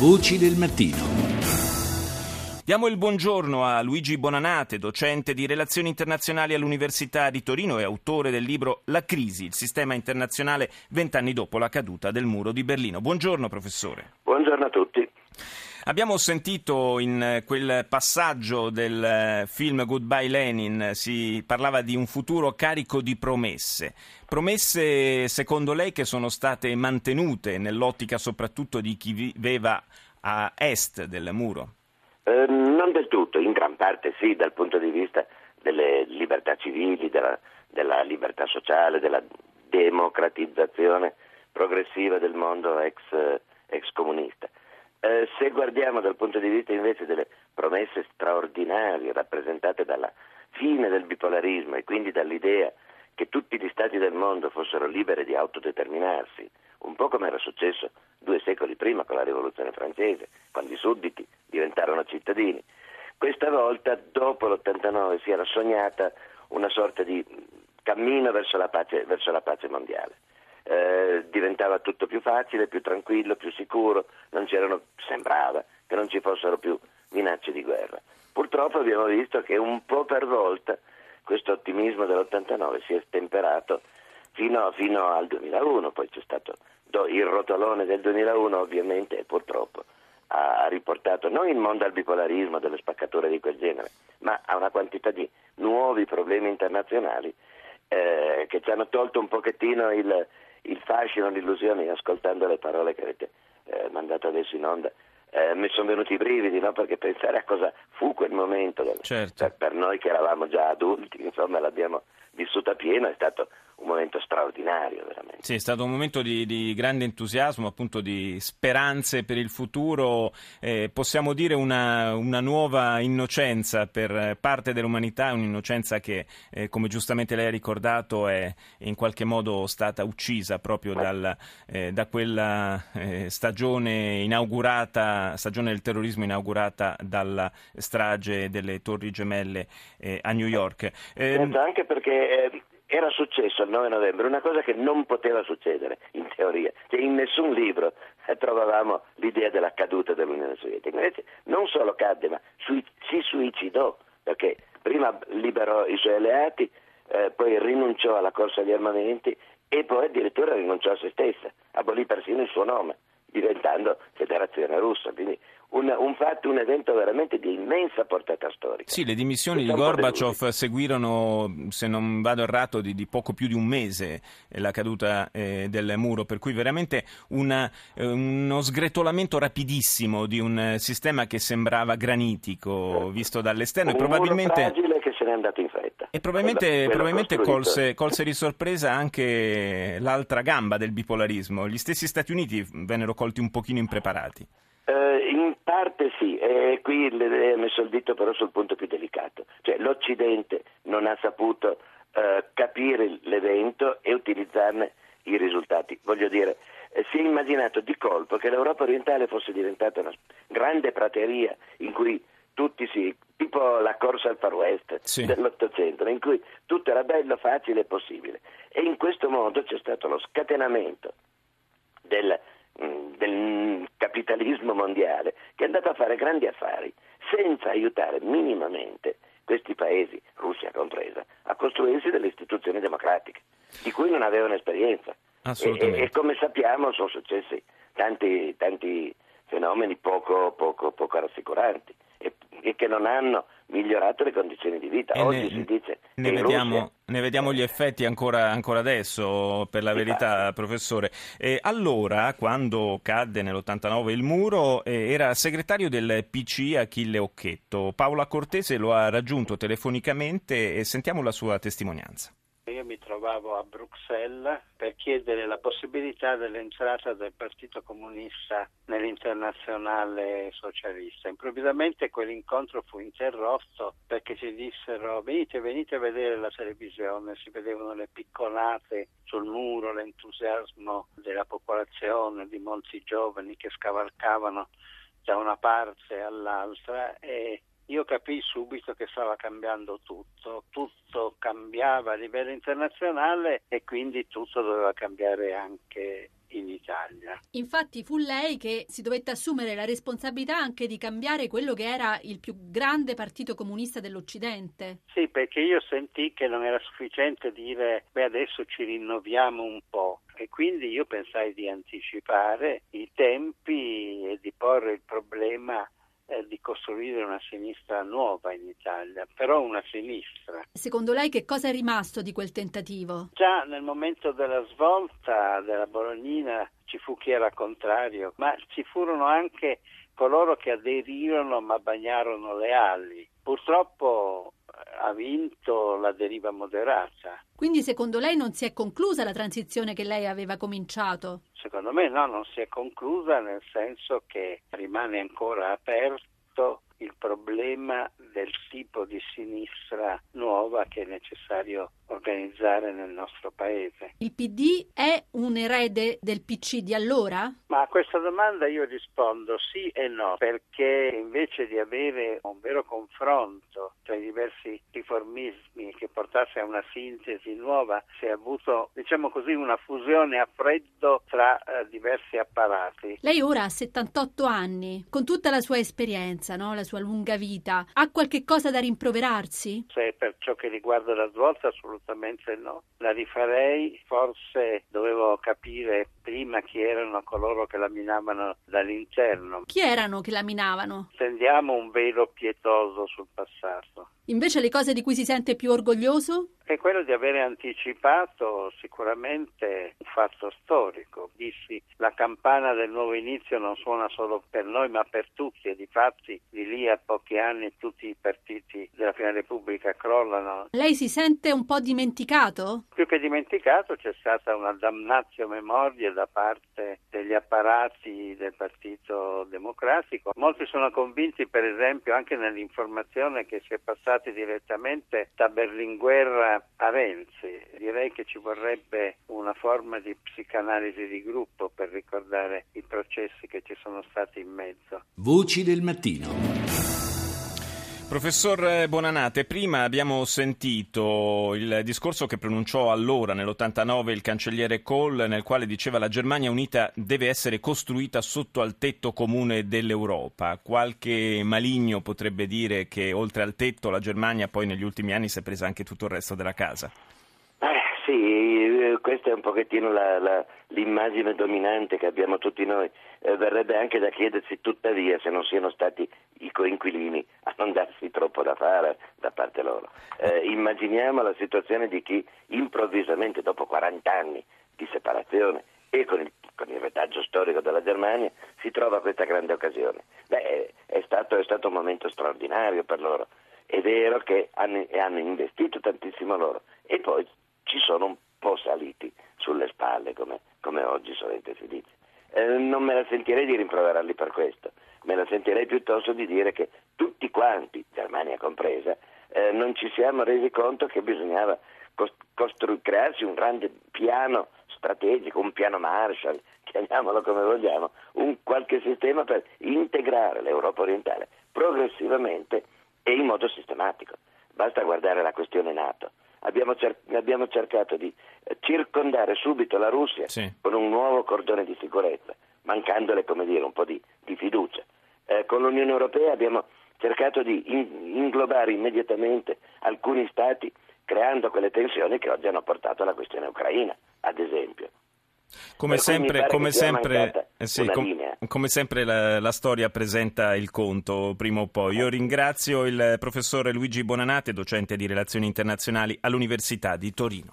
Voci del mattino. Diamo il buongiorno a Luigi Bonanate, docente di relazioni internazionali all'Università di Torino e autore del libro La crisi, il sistema internazionale vent'anni dopo la caduta del muro di Berlino. Buongiorno professore. Buongiorno a tutti. Abbiamo sentito in quel passaggio del film Goodbye Lenin, si parlava di un futuro carico di promesse. Promesse secondo lei che sono state mantenute nell'ottica soprattutto di chi viveva a est del muro? Eh, non del tutto, in gran parte sì, dal punto di vista delle libertà civili, della, della libertà sociale, della democratizzazione progressiva del mondo ex, ex comunista. Eh, se guardiamo dal punto di vista invece delle promesse straordinarie rappresentate dalla fine del bipolarismo e quindi dall'idea che tutti gli stati del mondo fossero liberi di autodeterminarsi, un po' come era successo due secoli prima con la rivoluzione francese, quando i sudditi diventarono cittadini. Questa volta, dopo l'89, si era sognata una sorta di cammino verso la pace, verso la pace mondiale. Eh, diventava tutto più facile, più tranquillo, più sicuro, sembrava che non ci fossero più minacce di guerra. Purtroppo abbiamo visto che un po' per volta questo ottimismo dell'89 si è stemperato fino, fino al 2001, poi c'è stato il rotolone del 2001 ovviamente e purtroppo ha riportato non il mondo al bipolarismo, delle spaccature di quel genere, ma a una quantità di nuovi problemi internazionali eh, che ci hanno tolto un pochettino il, il fascino, l'illusione ascoltando le parole che avete eh, mandato adesso in onda. Eh, mi sono venuti i brividi no? perché pensare a cosa fu quel momento certo. per, per, noi che eravamo già adulti, insomma l'abbiamo vissuta pieno, è stato un momento straordinario veramente. Sì, è stato un momento di, di grande entusiasmo, appunto di speranze per il futuro, eh, possiamo dire una, una, nuova innocenza per parte dell'umanità, un'innocenza che, eh, come giustamente lei ha ricordato, è in qualche modo stata uccisa proprio dal, eh, da quella eh, stagione inaugurata, stagione del terrorismo inaugurata dalla strage delle Torri Gemelle eh, a New York. Certo, anche perché eh, era successo il 9 novembre una cosa che non poteva succedere in teoria, cioè in nessun libro eh, trovavamo l'idea della caduta dell'Unione Sovietica, invece non solo cadde ma sui- si suicidò perché prima liberò i suoi alleati, eh, poi rinunciò alla corsa agli armamenti e poi addirittura rinunciò a se stessa, abolì persino il suo nome diventando federazione russa, quindi un, un, fatto, un evento veramente di immensa portata storica. Sì, le dimissioni di Gorbaciov seguirono, se non vado errato, di, di, poco più di un mese eh, la caduta eh, del muro, per cui veramente una, eh, uno sgretolamento rapidissimo di un eh, sistema che sembrava granitico eh, visto dall'esterno un e probabilmente... fragile che se n'è andato in fretta. E probabilmente, quello, quello probabilmente colse, colse di sorpresa anche l'altra gamba del bipolarismo. Gli stessi Stati Uniti vennero colti un pochino impreparati. In parte sì, e qui lei ha messo il dito però sul punto più delicato, cioè l'Occidente non ha saputo eh, capire l'evento e utilizzarne i risultati. Voglio dire, eh, si è immaginato di colpo che l'Europa orientale fosse diventata una grande prateria in cui tutti si, tipo la corsa al Far West sì. dell'Ottocento, in cui tutto era bello, facile e possibile. E in questo modo c'è stato lo scatenamento capitalismo mondiale che è andato a fare grandi affari senza aiutare minimamente questi paesi, Russia compresa, a costruirsi delle istituzioni democratiche di cui non avevano esperienza. E, e, come sappiamo sono successi tanti, tanti fenomeni poco, poco, poco rassicuranti e, che non hanno migliorato le condizioni di vita. E Oggi ne, si dice ne vediamo, Russia... ne vediamo, gli effetti ancora, ancora adesso, per la verità, professore. E allora, quando cadde nell'89 il muro, eh, era segretario del PC Achille Occhetto. Paola Cortese lo ha raggiunto telefonicamente e sentiamo la sua testimonianza io mi trovavo a Bruxelles per chiedere la possibilità dell'entrata del Partito Comunista nell'internazionale socialista. Improvvisamente quell'incontro fu interrotto perché ci dissero venite, venite a vedere la televisione, si vedevano le piccolate sul muro, l'entusiasmo della popolazione, di molti giovani che scavalcavano da una parte all'altra e io capii subito che stava cambiando tutto, tutto cambiava a livello internazionale e quindi tutto doveva cambiare anche in Italia. Infatti fu lei che si dovette assumere la responsabilità anche di cambiare quello che era il più grande partito comunista dell'Occidente. Sì, perché io sentì che non era sufficiente dire beh adesso ci rinnoviamo un po' e quindi io pensai di anticipare i tempi e di porre il problema eh, di costruire una sinistra nuova in Italia, però una sinistra. Secondo lei che cosa è rimasto di quel tentativo? Già nel momento della svolta della Bolognina ci fu chi era contrario, ma ci furono anche coloro che aderirono ma bagnarono le ali. Purtroppo ha vinto la deriva moderata. Quindi secondo lei non si è conclusa la transizione che lei aveva cominciato? Secondo me no, non si è conclusa nel senso che rimane ancora aperto il problema del tipo di sinistra nuova che è necessario organizzare nel nostro paese. Il PD è un erede del PC di allora? Ma a questa domanda io rispondo sì e no, perché invece di avere un vero confronto tra i diversi riformismi che portasse a una sintesi nuova, si è avuto, diciamo così, una fusione a freddo tra eh, diversi apparati. Lei ora ha 78 anni, con tutta la sua esperienza, no? la sua lunga vita, ha qualche cosa da rimproverarsi? Se per ciò che riguarda la svolta, assolutamente no. La rifarei, forse dovevo capire prima chi erano coloro che la minavano dall'interno. Chi erano che la minavano? Tendiamo un velo pietoso sul passato. Invece le cose di cui si sente più orgoglioso? È quello di avere anticipato sicuramente fatto storico. Dissi la campana del nuovo inizio non suona solo per noi ma per tutti e di fatti di lì a pochi anni tutti i partiti della Prima Repubblica crollano. Lei si sente un po' dimenticato? Più che dimenticato c'è stata una damnatio memoria da parte degli apparati del Partito Democratico. Molti sono convinti per esempio anche nell'informazione che si è passati direttamente da Berlinguer a Renzi. Direi che ci vorrebbe una forma di psicanalisi di gruppo per ricordare i processi che ci sono stati in mezzo. Voci del mattino. Professor Bonanate, prima abbiamo sentito il discorso che pronunciò allora, nell'89, il cancelliere Kohl, nel quale diceva la Germania unita deve essere costruita sotto al tetto comune dell'Europa. Qualche maligno potrebbe dire che oltre al tetto la Germania poi negli ultimi anni si è presa anche tutto il resto della casa. Eh, sì, questa è un pochettino la, la, l'immagine dominante che abbiamo tutti noi. Eh, verrebbe anche da chiedersi tuttavia se non siano stati i coinquilini a non darsi troppo da fare da parte loro. Eh, immaginiamo la situazione di chi improvvisamente dopo 40 anni di separazione e con il, con il retaggio storico della Germania si trova questa grande occasione. Beh, è stato, è stato un momento straordinario per loro. È vero che hanno, hanno investito tantissimo loro e poi ci sono un po' saliti sulle spalle, come, come oggi solamente si dice. Eh, non me la sentirei di rimproverarli per questo, me la sentirei piuttosto di dire che tutti quanti, Germania compresa, eh, non ci siamo resi conto che bisognava costru- crearsi un grande piano strategico, un piano Marshall, chiamiamolo come vogliamo, un qualche sistema per integrare l'Europa orientale progressivamente e in modo sistematico. Basta guardare la questione NATO abbiamo, cer- abbiamo cercato di eh, circondare subito la Russia sì. con un nuovo cordone di sicurezza, mancandole come dire, un po' di, di fiducia. Eh, con l'Unione Europea abbiamo cercato di in- inglobare immediatamente alcuni stati creando quelle tensioni che oggi hanno portato alla questione ucraina, ad esempio. Come sempre, come sempre, eh sì, com, come sempre la, la, storia presenta il conto prima o poi. Io ringrazio il professore Luigi Bonanate, docente di relazioni internazionali all'Università di Torino.